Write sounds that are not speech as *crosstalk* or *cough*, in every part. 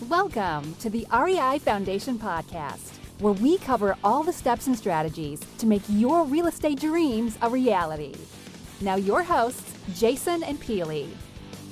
Welcome to the REI Foundation Podcast, where we cover all the steps and strategies to make your real estate dreams a reality. Now, your hosts, Jason and Pili.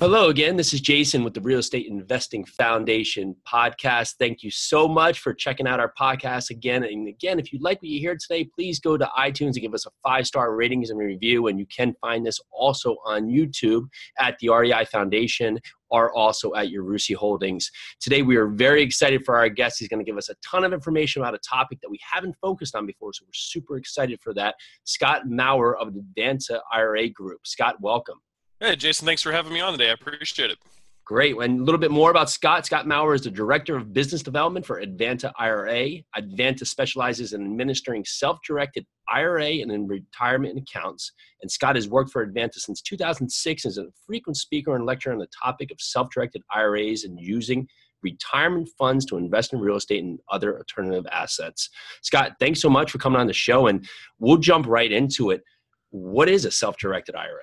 Hello again. This is Jason with the Real Estate Investing Foundation podcast. Thank you so much for checking out our podcast again. And again, if you like what you hear today, please go to iTunes and give us a five star ratings and review. And you can find this also on YouTube at the REI Foundation or also at Yarusi Holdings. Today, we are very excited for our guest. He's going to give us a ton of information about a topic that we haven't focused on before, so we're super excited for that. Scott Maurer of the Advanta IRA Group. Scott, welcome. Hey, Jason, thanks for having me on today. I appreciate it. Great. And a little bit more about Scott. Scott Maurer is the Director of Business Development for Advanta IRA. Advanta specializes in administering self directed IRA and in retirement accounts. And Scott has worked for Advanta since 2006 and is a frequent speaker and lecturer on the topic of self directed IRAs and using retirement funds to invest in real estate and other alternative assets. Scott, thanks so much for coming on the show. And we'll jump right into it. What is a self directed IRA?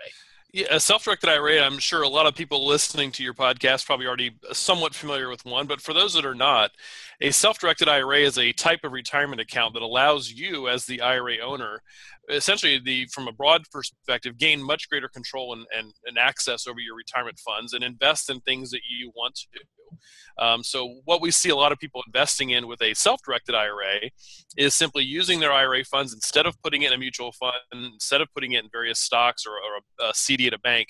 Yeah, a self-directed IRA. I'm sure a lot of people listening to your podcast probably already somewhat familiar with one. But for those that are not, a self-directed IRA is a type of retirement account that allows you, as the IRA owner, essentially the from a broad perspective, gain much greater control and, and, and access over your retirement funds and invest in things that you want to do. Um, so what we see a lot of people investing in with a self-directed IRA is simply using their IRA funds instead of putting it in a mutual fund, instead of putting it in various stocks or, or a, a, CD at a bank,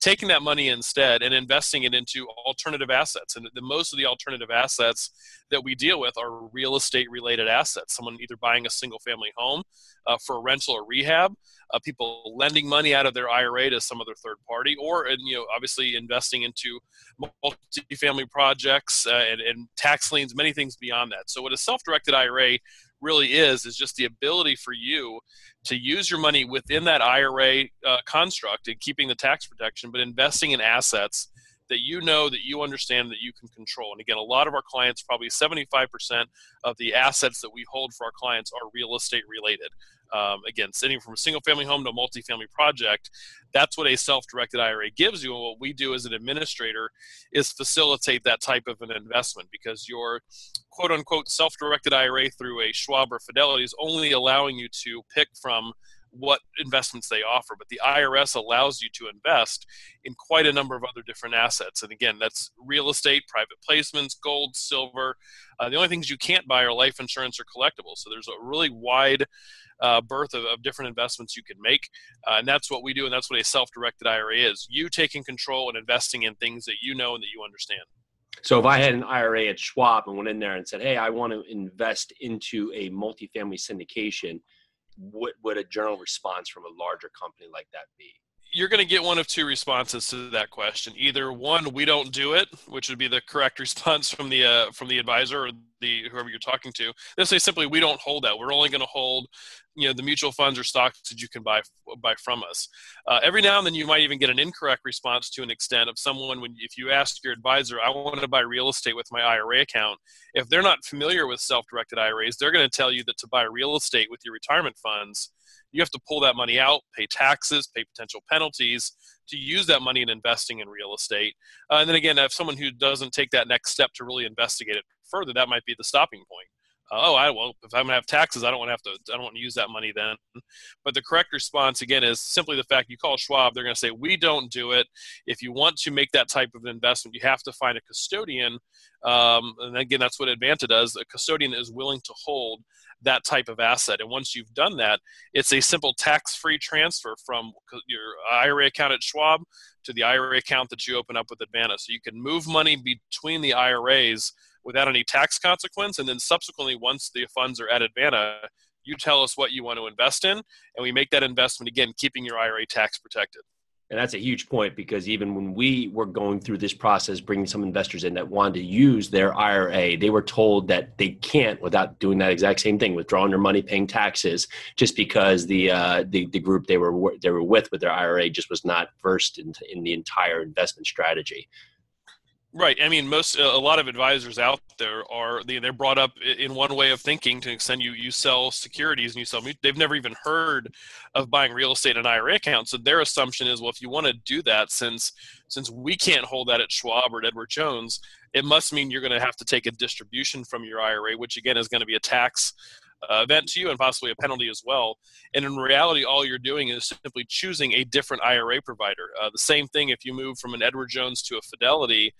taking that money instead and investing it into alternative assets. And the, most of the alternative assets that we deal with are real estate related assets. Someone either buying a single family home uh, for a rental or rehab, uh, people lending money out of their IRA to some other third party, or and, you know obviously investing into multi-family projects uh, and, and tax liens, many things beyond that. So what a self-directed IRA really is is just the ability for you to use your money within that IRA uh, construct and keeping the tax protection, but investing in assets that you know that you understand that you can control. And again, a lot of our clients, probably 75% of the assets that we hold for our clients are real estate related. Um, again, sitting from a single family home to a multifamily project, that's what a self directed IRA gives you. And what we do as an administrator is facilitate that type of an investment because your quote unquote self directed IRA through a Schwab or Fidelity is only allowing you to pick from what investments they offer. But the IRS allows you to invest in quite a number of other different assets. And again, that's real estate, private placements, gold, silver. Uh, the only things you can't buy are life insurance or collectibles. So there's a really wide uh, berth of, of, different investments you can make. Uh, and that's what we do. And that's what a self directed IRA is you taking control and investing in things that you know and that you understand. So if I had an IRA at Schwab and went in there and said, "Hey, I want to invest into a multifamily syndication," what would a general response from a larger company like that be? You're going to get one of two responses to that question. Either one, we don't do it, which would be the correct *laughs* response from the uh, from the advisor or the whoever you're talking to. They say simply, we don't hold that. We're only going to hold, you know, the mutual funds or stocks that you can buy buy from us. Uh, every now and then, you might even get an incorrect response to an extent of someone when if you ask your advisor, I want to buy real estate with my IRA account. If they're not familiar with self-directed IRAs, they're going to tell you that to buy real estate with your retirement funds, you have to pull that money out, pay taxes, pay potential penalties to use that money in investing in real estate. Uh, and then again, if someone who doesn't take that next step to really investigate it further, that might be the stopping point. Uh, oh, I well, if I'm gonna have taxes, I don't want to have to. I don't want to use that money then. But the correct response again is simply the fact you call Schwab. They're going to say we don't do it. If you want to make that type of investment, you have to find a custodian. Um, and again, that's what Advanta does. A custodian is willing to hold that type of asset. And once you've done that, it's a simple tax-free transfer from your IRA account at Schwab to the IRA account that you open up with Advanta. So you can move money between the IRAs without any tax consequence. And then subsequently, once the funds are at Advanta, you tell us what you want to invest in, and we make that investment again, keeping your IRA tax protected. And that's a huge point because even when we were going through this process, bringing some investors in that wanted to use their IRA, they were told that they can't without doing that exact same thing, withdrawing their money, paying taxes, just because the uh, the, the group they were they were with with their IRA just was not versed in, in the entire investment strategy. Right. I mean, most a lot of advisors out there are they're brought up in one way of thinking to extend you you sell securities and you sell. They've never even heard of buying real estate in IRA accounts. So their assumption is, well, if you want to do that, since since we can't hold that at Schwab or at Edward Jones, it must mean you're going to have to take a distribution from your IRA, which again is going to be a tax uh, event to you and possibly a penalty as well. And in reality, all you're doing is simply choosing a different IRA provider. Uh, the same thing if you move from an Edward Jones to a Fidelity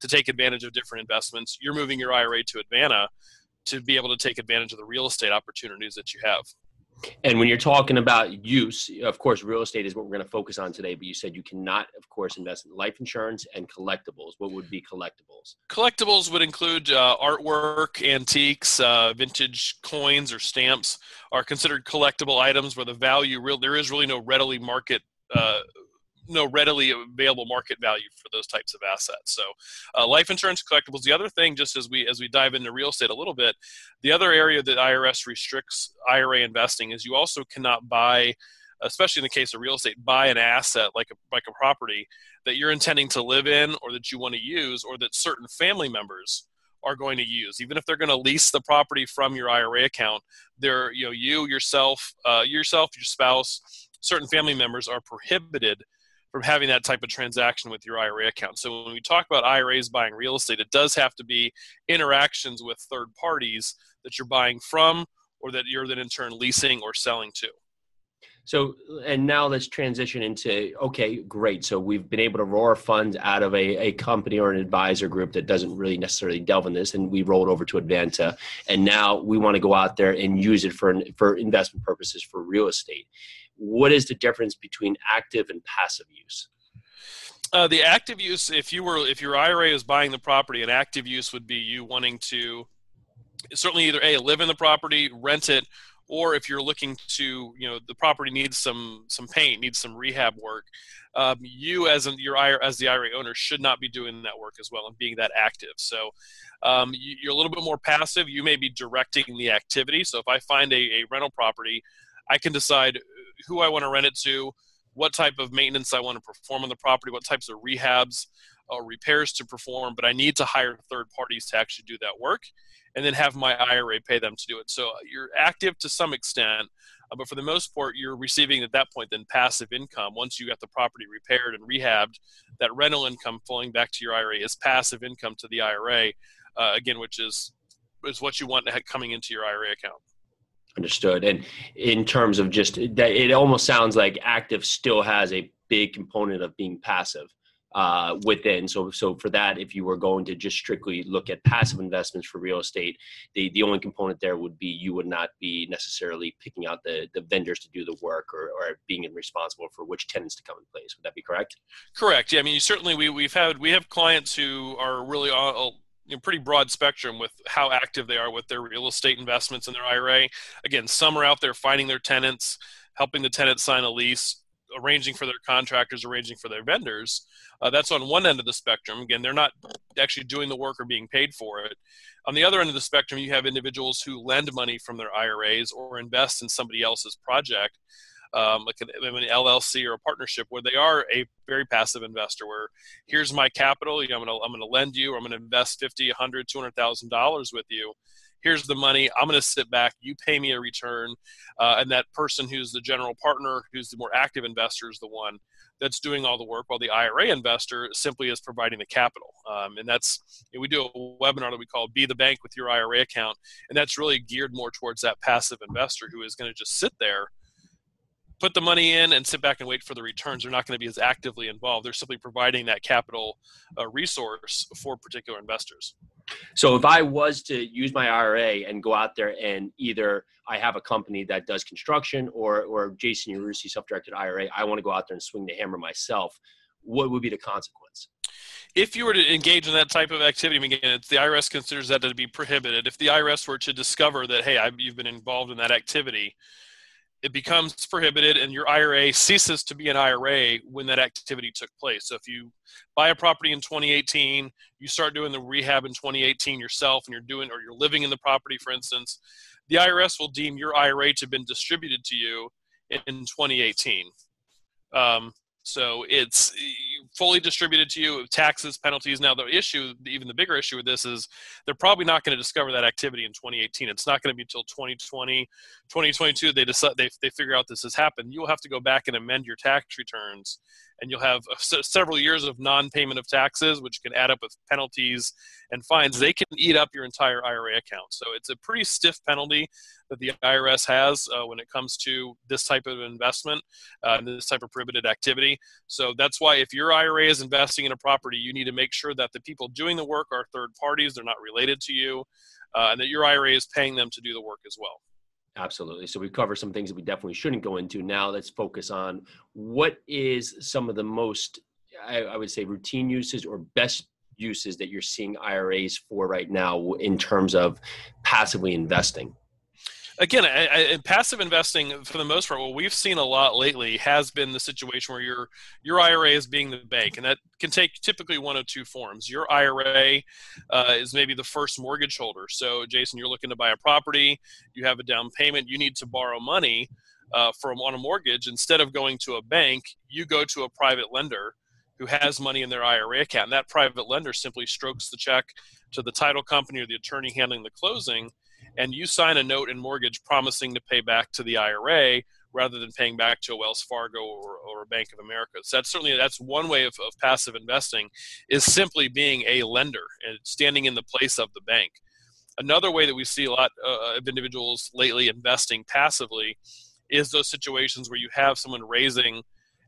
to take advantage of different investments, you're moving your IRA to Advanta to be able to take advantage of the real estate opportunities that you have. And when you're talking about use, of course, real estate is what we're going to focus on today. But you said you cannot, of course, invest in life insurance and collectibles. What would be collectibles? Collectibles would include uh, artwork, antiques, uh, vintage coins or stamps are considered collectible items where the value real there is really no readily market uh, no readily available market value for those types of assets. So, uh, life insurance collectibles. The other thing, just as we as we dive into real estate a little bit, the other area that IRS restricts IRA investing is you also cannot buy, especially in the case of real estate, buy an asset like a like a property that you're intending to live in or that you want to use or that certain family members are going to use even if they're going to lease the property from your ira account they're you know you yourself uh, yourself your spouse certain family members are prohibited from having that type of transaction with your IRA account. So when we talk about IRAs buying real estate, it does have to be interactions with third parties that you're buying from or that you're then in turn leasing or selling to. So, and now let's transition into okay, great. So, we've been able to roar funds out of a, a company or an advisor group that doesn't really necessarily delve in this, and we rolled over to Advanta. And now we want to go out there and use it for, for investment purposes for real estate what is the difference between active and passive use? Uh, the active use, if you were, if your IRA is buying the property, an active use would be you wanting to certainly either a live in the property, rent it, or if you're looking to, you know, the property needs some some paint, needs some rehab work. Um, you as an, your IRA, as the IRA owner should not be doing that work as well and being that active. So um, you, are a little bit more passive. You may be directing the activity. So if I find a, a rental property, I can decide who I want to rent it to, what type of maintenance I want to perform on the property, what types of rehabs or repairs to perform, but I need to hire third parties to actually do that work and then have my IRA pay them to do it. So uh, you're active to some extent, uh, but for the most part, you're receiving at that point then passive income. Once you got the property repaired and rehabbed, that rental income flowing back to your IRA is passive income to the IRA, uh, again, which is is what you want coming into your IRA account. Understood. And in terms of just that, it almost sounds like active still has a big component of being passive uh, within. So, so for that, if you were going to just strictly look at passive investments for real estate, the, the only component there would be you would not be necessarily picking out the, the vendors to do the work or, or being responsible for which tenants to come in place. Would that be correct? Correct. Yeah. I mean, certainly we, we've had, we have clients who are really all, you know, pretty broad spectrum with how active they are with their real estate investments in their IRA. Again, some are out there finding their tenants, helping the tenants sign a lease, arranging for their contractors, arranging for their vendors. Uh, that's on one end of the spectrum. Again, they're not actually doing the work or being paid for it. On the other end of the spectrum, you have individuals who lend money from their IRAs or invest in somebody else's project um, like an, an, LLC or a partnership where they are a very passive investor. Where here's my capital, you know, I'm gonna I'm gonna lend you, or I'm invest a hundred, two hundred thousand dollars with you. Here's the money. I'm going to sit back. You pay me a return, uh, and that person who's the general partner, who's the more active investor, is the one that's doing all the work, while the IRA investor simply is providing the capital. Um, and that's you know, we do a webinar that we call "Be the Bank with Your IRA Account," and that's really geared more towards that passive investor who is going to just sit there put the money in and sit back and wait for the returns. They're not going to be as actively involved. They're simply providing that capital uh, resource for particular investors. So if I was to use my IRA and go out there and either I have a company that does construction or or Jason Yarusi self-directed IRA, I want to go out there and swing the hammer myself, what would be the consequence? If you were to engage in that type of activity, again, the IRS considers that to be prohibited. If the IRS were to discover that, hey, I've, you've been involved in that activity, it becomes prohibited and your IRA ceases to be an IRA when that activity took place. So if you buy a property in 2018, you start doing the rehab in 2018 yourself and you're doing or you're living in the property for instance, the IRS will deem your IRA to have been distributed to you in 2018. Um, so it's eh, fully distributed to you, taxes, penalties. Now the issue, even the bigger issue with this is they're probably not going to discover that activity in 2018. It's not going to be until 2020, 2022 they decide they, they figure out this has happened. You'll have to go back and amend your tax returns and you'll have several years of non-payment of taxes, which can add up with penalties and fines. They can eat up your entire IRA account. So it's a pretty stiff penalty that the IRS has uh, when it comes to this type of investment, uh, this type of prohibited activity. So that's why if your IRA is investing in a property, you need to make sure that the people doing the work are third parties, they're not related to you, uh, and that your IRA is paying them to do the work as well. Absolutely. So we've covered some things that we definitely shouldn't go into. Now let's focus on what is some of the most, I, I would say, routine uses or best uses that you're seeing IRAs for right now in terms of passively investing again, I, I, passive investing for the most part, what we've seen a lot lately has been the situation where your your IRA is being the bank, and that can take typically one of two forms. Your IRA uh, is maybe the first mortgage holder. So, Jason, you're looking to buy a property, you have a down payment, you need to borrow money uh, from on a mortgage. Instead of going to a bank, you go to a private lender who has money in their IRA account, and that private lender simply strokes the check to the title company or the attorney handling the closing and you sign a note and mortgage promising to pay back to the IRA rather than paying back to a Wells Fargo or, or a Bank of America. So that's certainly that's one way of, of passive investing is simply being a lender and standing in the place of the bank. Another way that we see a lot uh, of individuals lately investing passively is those situations where you have someone raising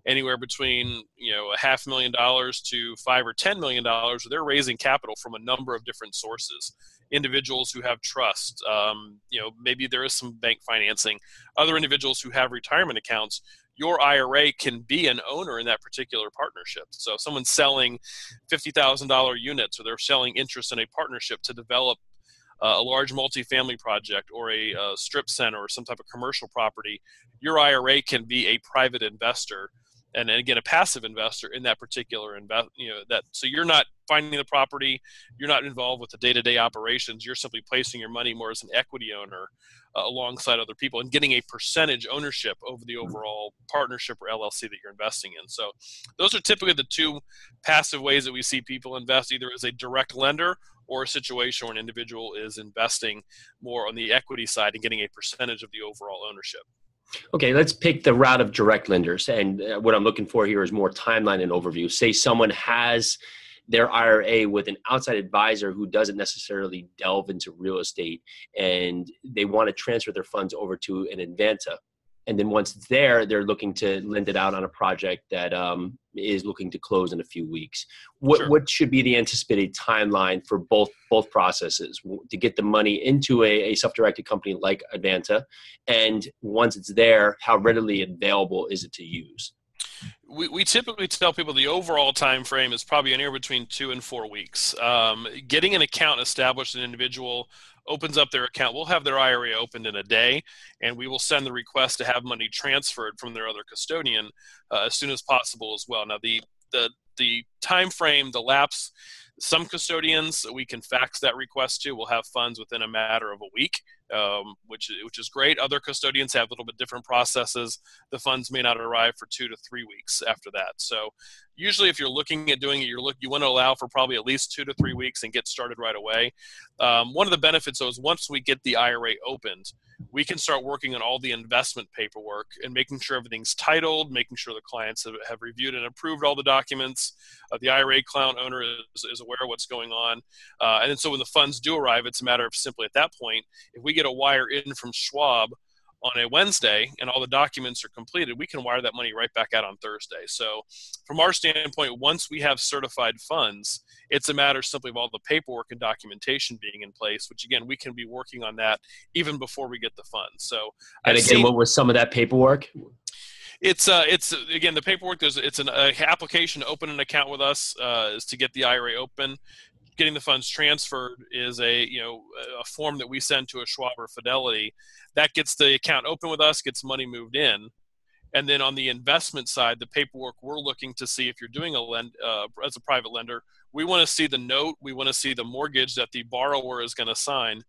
anywhere between you know a half million dollars to five or ten million dollars they're raising capital from a number of different sources individuals who have trust. Um, you know, maybe there is some bank financing. Other individuals who have retirement accounts. Your IRA can be an owner in that particular partnership. So, someone's selling fifty thousand dollar units, or they're selling interest in a partnership to develop uh, a large multifamily project or a uh, strip center or some type of commercial property, your IRA can be a private investor and, again a passive investor in that particular invest you know that so you're not finding the property you're not involved with the day-to-day operations you're simply placing your money more as an equity owner uh, alongside other people and getting a percentage ownership over the overall partnership or llc that you're investing in. So those are typically the two passive ways that we see people invest either as a direct lender or a situation where an individual is investing more on the equity side and getting a percentage of the overall ownership Okay, let's pick the route of direct lenders. And uh, what I'm looking for here is more timeline and overview. Say someone has their IRA with an outside advisor who doesn't necessarily delve into real estate and they want to transfer their funds over to an Advanta and then once it's there, they're looking to lend it out on a project that um, is looking to close in a few weeks. What sure. what should be the anticipated timeline for both both processes to get the money into a, a self-directed company like Advanta, and once it's there, how readily available is it to use? We, we typically tell people the overall time frame is probably anywhere between two and four weeks. Um, getting an account established, an individual opens up their account. We'll have their IRA opened in a day, and we will send the request to have money transferred from their other custodian uh, as soon as possible as well. Now, the the the time frame, the lapse. Some custodians we can fax that request to. We'll have funds within a matter of a week um, which which is great. Other custodians have a little bit different processes. The funds may not arrive for two to three weeks after that. So usually, if you're looking at doing it, you're look you want to allow for probably at least two to three weeks and get started right away. Um, one of the benefits though is once we get the IRA opened, we can start working on all the investment paperwork and making sure everything's titled, making sure the clients have, have reviewed and approved all the documents. Uh, the IRA client owner is, is aware of what's going on, uh, and then so when the funds do arrive, it's a matter of simply at that point if we get a wire in from Schwab on a Wednesday and all the documents are completed, we can wire that money right back out on Thursday. So, from our standpoint, once we have certified funds, it's a matter simply of all the paperwork and documentation being in place, which again, we can be working on that even before we get the funds. So, and I've again, seen, what was some of that paperwork? It's uh, it's again the paperwork. There's it's an uh, application to open an account with us uh, is to get the IRA open getting the funds transferred is a you know a form that we send to a Schwab or Fidelity. That gets the account open with us, gets money moved in, and then on the investment side, the paperwork we're looking to see if you're doing a lend uh, as a private lender, we want to see the note, we want to see the mortgage that the borrower is going to sign,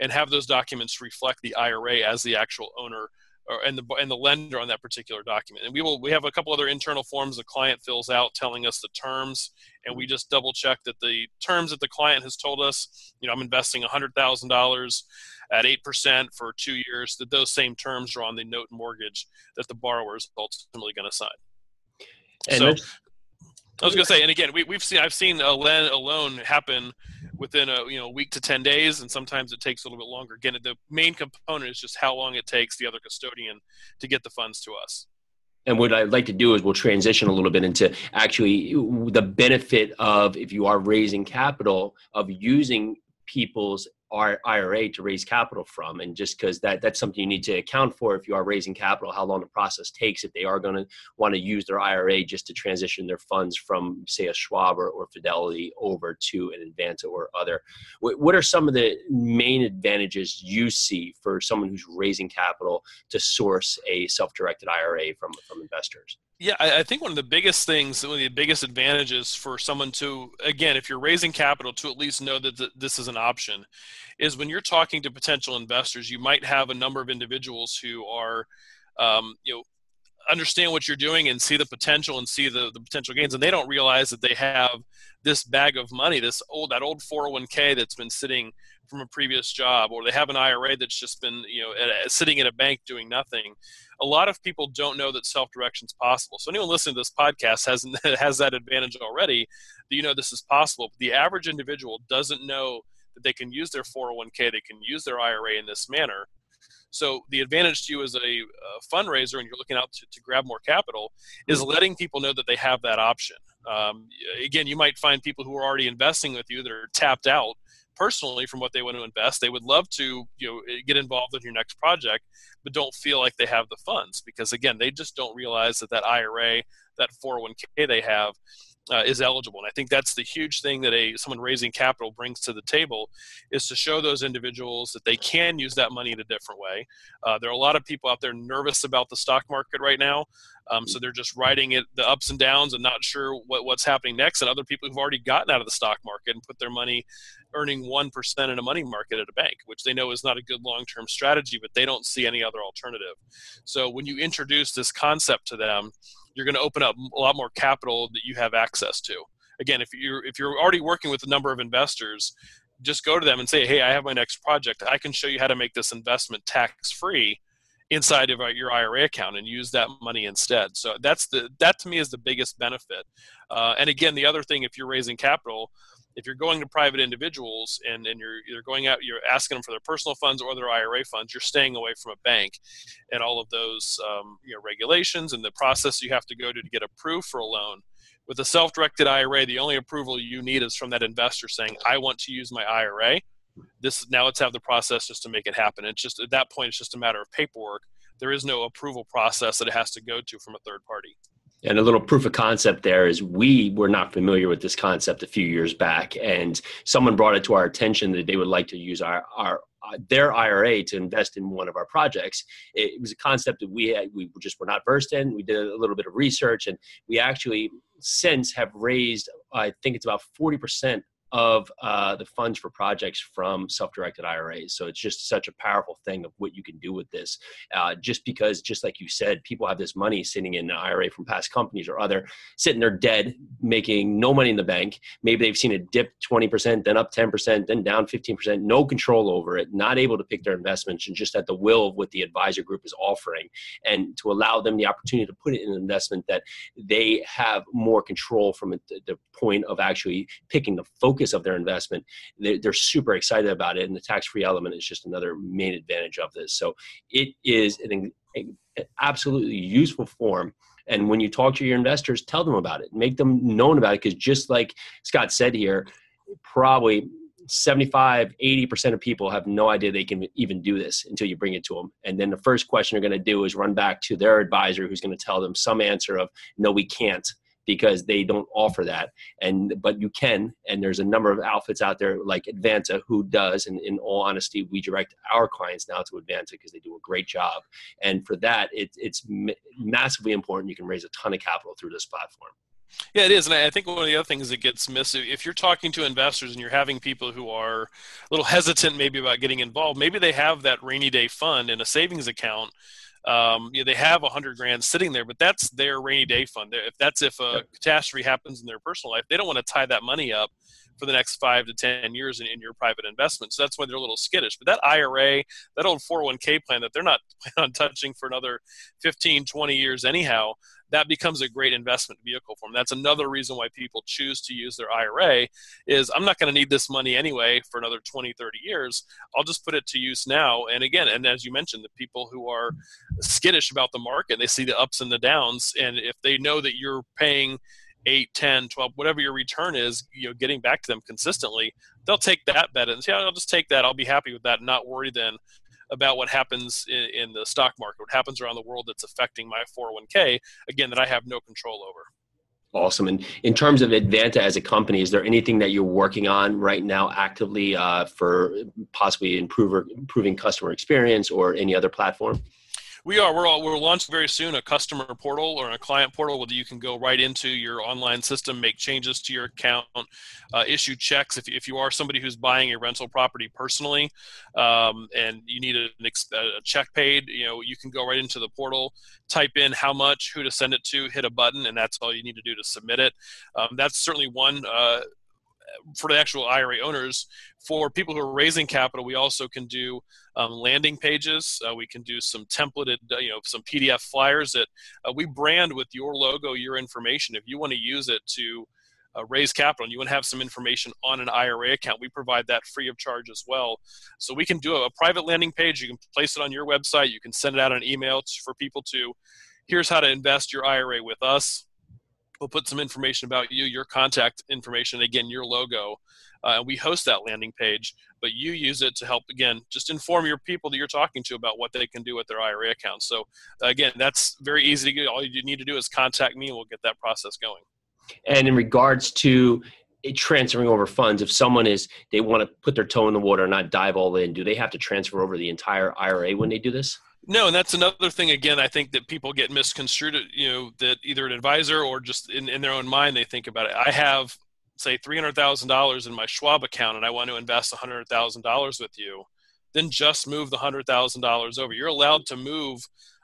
and have those documents reflect the IRA as the actual owner or, and the and the lender on that particular document. And we will we have a couple other internal forms the client fills out telling us the terms, and we just double check that the terms that the client has told us. You know, I'm investing hundred thousand dollars at eight percent for two years. That those same terms are on the note and mortgage that the borrower is ultimately going to sign. And so, I was going to say, and again, we, we've seen I've seen a loan happen within a you know week to ten days, and sometimes it takes a little bit longer. Again, the main component is just how long it takes the other custodian to get the funds to us. And what I'd like to do is we'll transition a little bit into actually the benefit of if you are raising capital of using people's IRA to raise capital from. And just because that that's something you need to account for if you are raising capital, how long the process takes if they are going to want to use their IRA just to transition their funds from, say, a Schwab or, or Fidelity over to an Advanta or other. What, what are some of the main advantages you see for someone who's raising capital to source a self-directed IRA from from investors? Yeah, I, think one of the biggest things, one of the biggest advantages for someone to, again, if you're raising capital, to at least know that this is an option, is when you're talking to potential investors, you might have a number of individuals who are, um, you know, understand what you're doing and see the potential and see the, the potential gains, and they don't realize that they have this bag of money, this old that old 401k that's been sitting from a previous job, or they have an IRA that's just been you know sitting in a bank doing nothing a lot of people don't know that self-direction is possible. So anyone listening to this podcast has *laughs* has that advantage already. That you know this is possible. But the average individual doesn't know that they can use their 401k, they can use their IRA in this manner. So the advantage to you as a, a fundraiser and you're looking out to, to, grab more capital is letting people know that they have that option. Um, again, you might find people who are already investing with you that are tapped out personally from what they want to invest. They would love to, you know, eh, get involved in your next project, but don't feel like they have the funds because again, they just don't realize that that IRA, that 401k they have uh, is eligible. And I think that's the huge thing that a someone raising capital brings to the table is to show those individuals that they can use that money in a different way. Uh, there are a lot of people out there nervous about the stock market right now, um, so they're just riding it the ups and downs and not sure what, what's happening next. And other people who've already gotten out of the stock market and put their money earning one percent in a money market at a bank, which they know is not a good long term strategy, but they don't see any other alternative. So when you introduce this concept to them you're going to open up a lot more capital that you have access to. Again, if you're if you're already working with a number of investors, just go to them and say, "Hey, I have my next project. I can show you how to make this investment tax free." inside of your IRA account and use that money instead. So that's the that to me is the biggest benefit. Uh, and again, the other thing, if you're raising capital, if you're going to private individuals and, and you're either going out, you're asking them for their personal funds or their IRA funds, you're staying away from a bank and all of those um, you know, regulations and the process you have to go to to get approved for a loan. With a self-directed IRA, the only approval you need is from that investor saying, "I want to use my IRA." This now let's have the process just to make it happen. It's just at that point, it's just a matter of paperwork. There is no approval process that it has to go to from a third party. And a little proof of concept there is we were not familiar with this concept a few years back, and someone brought it to our attention that they would like to use our, our uh, their IRA to invest in one of our projects. It was a concept that we had, we just were not versed in. We did a little bit of research, and we actually since have raised, I think it's about forty percent of uh, the funds for projects from self-directed IRAs. So it's just such a powerful thing of what you can do with this. Uh, just because, just like you said, people have this money sitting in an IRA from past companies or other, sitting there dead, making no money in the bank. Maybe they've seen it dip 20%, then up 10%, then down 15%, no control over it, not able to pick their investments and just at the will of what the advisor group is offering. And to allow them the opportunity to put it in an investment that they have more control from the point of actually picking the focus focus of their investment, they're, they're super excited about it. And the tax free element is just another main advantage of this. So it is an, an absolutely useful form. And when you talk to your investors, tell them about it, make them known about it. Because just like Scott said here, probably 75 80% of people have no idea they can even do this until you bring it to them and then the first question they're going to do is run back to their advisor who's going to tell them some answer of no we can't because they don't offer that. And but you can and there's a number of outfits out there like advanta who does and in all honesty we direct our clients now to advanta because they do a great job. And for that it, it's massively important you can raise a ton of capital through this platform. Yeah, it is, and I think one of the other things that gets missed if you're talking to investors and you're having people who are a little hesitant maybe about getting involved, maybe they have that rainy day fund in a savings account um, you know, they have a hundred grand sitting there, but that's their rainy day fund. If that's if a catastrophe happens in their personal life, they don't want to tie that money up for the next five to ten years in, in your private investment. So that's why they're a little skittish. But that IRA, that old 401k plan that they're not *laughs* planning on touching for another 15, 20 years anyhow, that becomes a great investment vehicle for them. That's another reason why people choose to use their IRA is I'm not going to need this money anyway for another 20, 30 years. I'll just put it to use now. And again, and as you mentioned, the people who are skittish about the market, they see the ups and the downs. And if they know that you're paying 8 10 12 whatever your return is you know getting back to them consistently they'll take that bet and say yeah, i'll just take that i'll be happy with that and not worry then about what happens in, in the stock market what happens around the world that's affecting my 401k again that i have no control over Awesome. And in terms of Advanta as a company, is there anything that you're working on right now actively uh, for possibly improve, improving customer experience or any other platform? We are. We're all, we're launching very soon a customer portal or a client portal where you can go right into your online system, make changes to your account, uh, issue checks. If, if you are somebody who's buying a rental property personally um, and you need a, a check paid, you know you can go right into the portal, type in how much, who to send it to, hit a button, and that's all you need to do to submit it. Um, that's certainly one. Uh, for the actual IRA owners. For people who are raising capital, we also can do um, landing pages. Uh, we can do some templated, uh, you know, some PDF flyers that uh, we brand with your logo, your information. If you want to use it to uh, raise capital and you want to have some information on an IRA account, we provide that free of charge as well. So we can do a, a private landing page. You can place it on your website. You can send it out an email to, for people to. Here's how to invest your IRA with us We'll put some information about you, your contact information, again, your logo. Uh, we host that landing page, but you use it to help, again, just inform your people that you're talking to about what they can do with their IRA accounts. So, again, that's very easy to get. All you need to do is contact me and we'll get that process going. And in regards to transferring over funds, if someone is, they want to put their toe in the water and not dive all in, do they have to transfer over the entire IRA when they do this? No, and that's another thing. Again, I think that people get misconstrued. You know, that either an advisor or just in, in their own mind they think about it. I have, say, three hundred thousand dollars in my Schwab account, and I want to invest hundred thousand dollars with you. Then just move the hundred thousand dollars over. You're allowed to move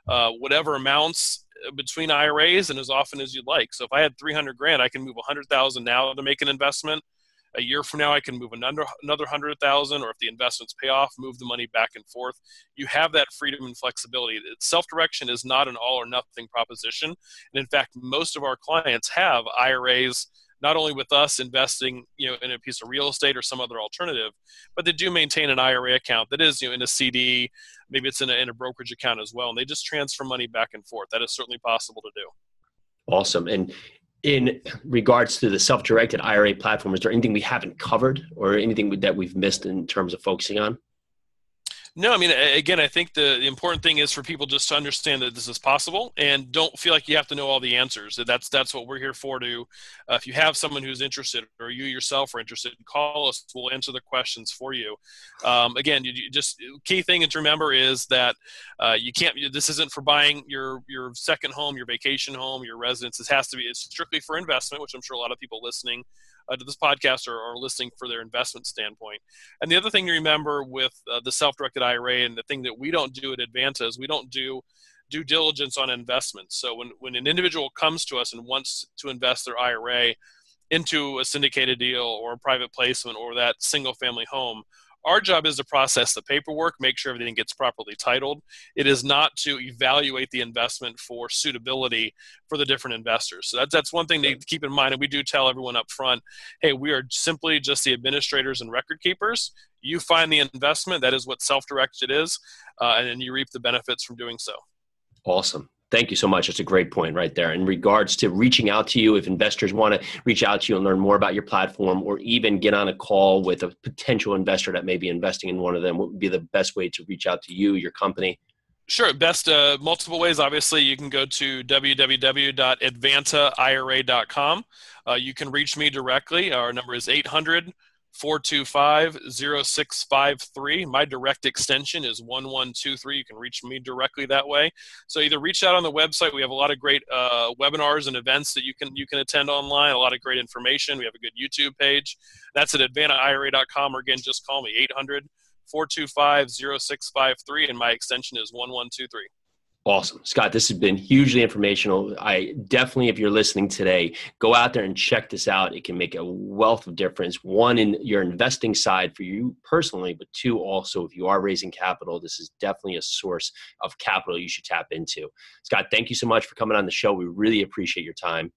uh, whatever amounts between IRAs and as often as you'd like. So if I had three hundred grand, I can move a hundred thousand now to make an investment a year from now I can move another another hundred thousand, or if the investments pay off, move the money back and forth. You have that freedom and flexibility. Self direction is not an all or nothing proposition, and in fact, most of our clients have IRAs. Not only with us investing, you know, in a piece of real estate or some other alternative, but they do maintain an IRA account that is, you know, in a CD, maybe it's in a, in a brokerage account as well, and they just transfer money back and forth. That is certainly possible to do. Awesome. And in regards to the self-directed IRA platform, is there anything we haven't covered or anything that we've missed in terms of focusing on? No, I mean, again, I think the, important thing is for people just to understand that this is possible and don't feel like you have to know all the answers. That's that's what we're here for. To uh, if you have someone who's interested or you yourself are interested, call us. We'll answer the questions for you. Um, again, you, you just key thing to remember is that uh, you can't. This isn't for buying your your second home, your vacation home, your residence. This has to be. It's strictly for investment, which I'm sure a lot of people listening uh, to this podcast or, are, listening for their investment standpoint. And the other thing to remember with uh, the self-directed IRA and the thing that we don't do at Advanta is we don't do due diligence on investments. So when, when an individual comes to us and wants to invest their IRA into a syndicated deal or a private placement or that single family home, our job is to process the paperwork, make sure everything gets properly titled. It is not to evaluate the investment for suitability for the different investors. So that's, that's one thing to keep in mind. And we do tell everyone up front hey, we are simply just the administrators and record keepers. You find the investment, that is what self directed is, uh, and then you reap the benefits from doing so. Awesome. Thank you so much. That's a great point right there. In regards to reaching out to you, if investors want to reach out to you and learn more about your platform or even get on a call with a potential investor that may be investing in one of them, what would be the best way to reach out to you, your company? Sure. Best uh, multiple ways. Obviously, you can go to www.advantaira.com. Uh, you can reach me directly. Our number is 800- 425-0653. My direct extension is 1123. You can reach me directly that way. So either reach out on the website. We have a lot of great uh, webinars and events that you can you can attend online. A lot of great information. We have a good YouTube page. That's at advantaira.com or again, just call me 800 425 0653 and my extension is 1123. Awesome. Scott, this has been hugely informational. I definitely, if you're listening today, go out there and check this out. It can make a wealth of difference. One, in your investing side for you personally, but two, also, if you are raising capital, this is definitely a source of capital you should tap into. Scott, thank you so much for coming on the show. We really appreciate your time.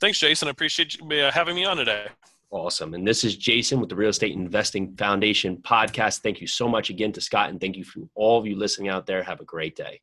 Thanks, Jason. I appreciate you uh, having me on today. Awesome. And this is Jason with the Real Estate Investing Foundation podcast. Thank you so much again to Scott, and thank you for all of you listening out there. Have a great day.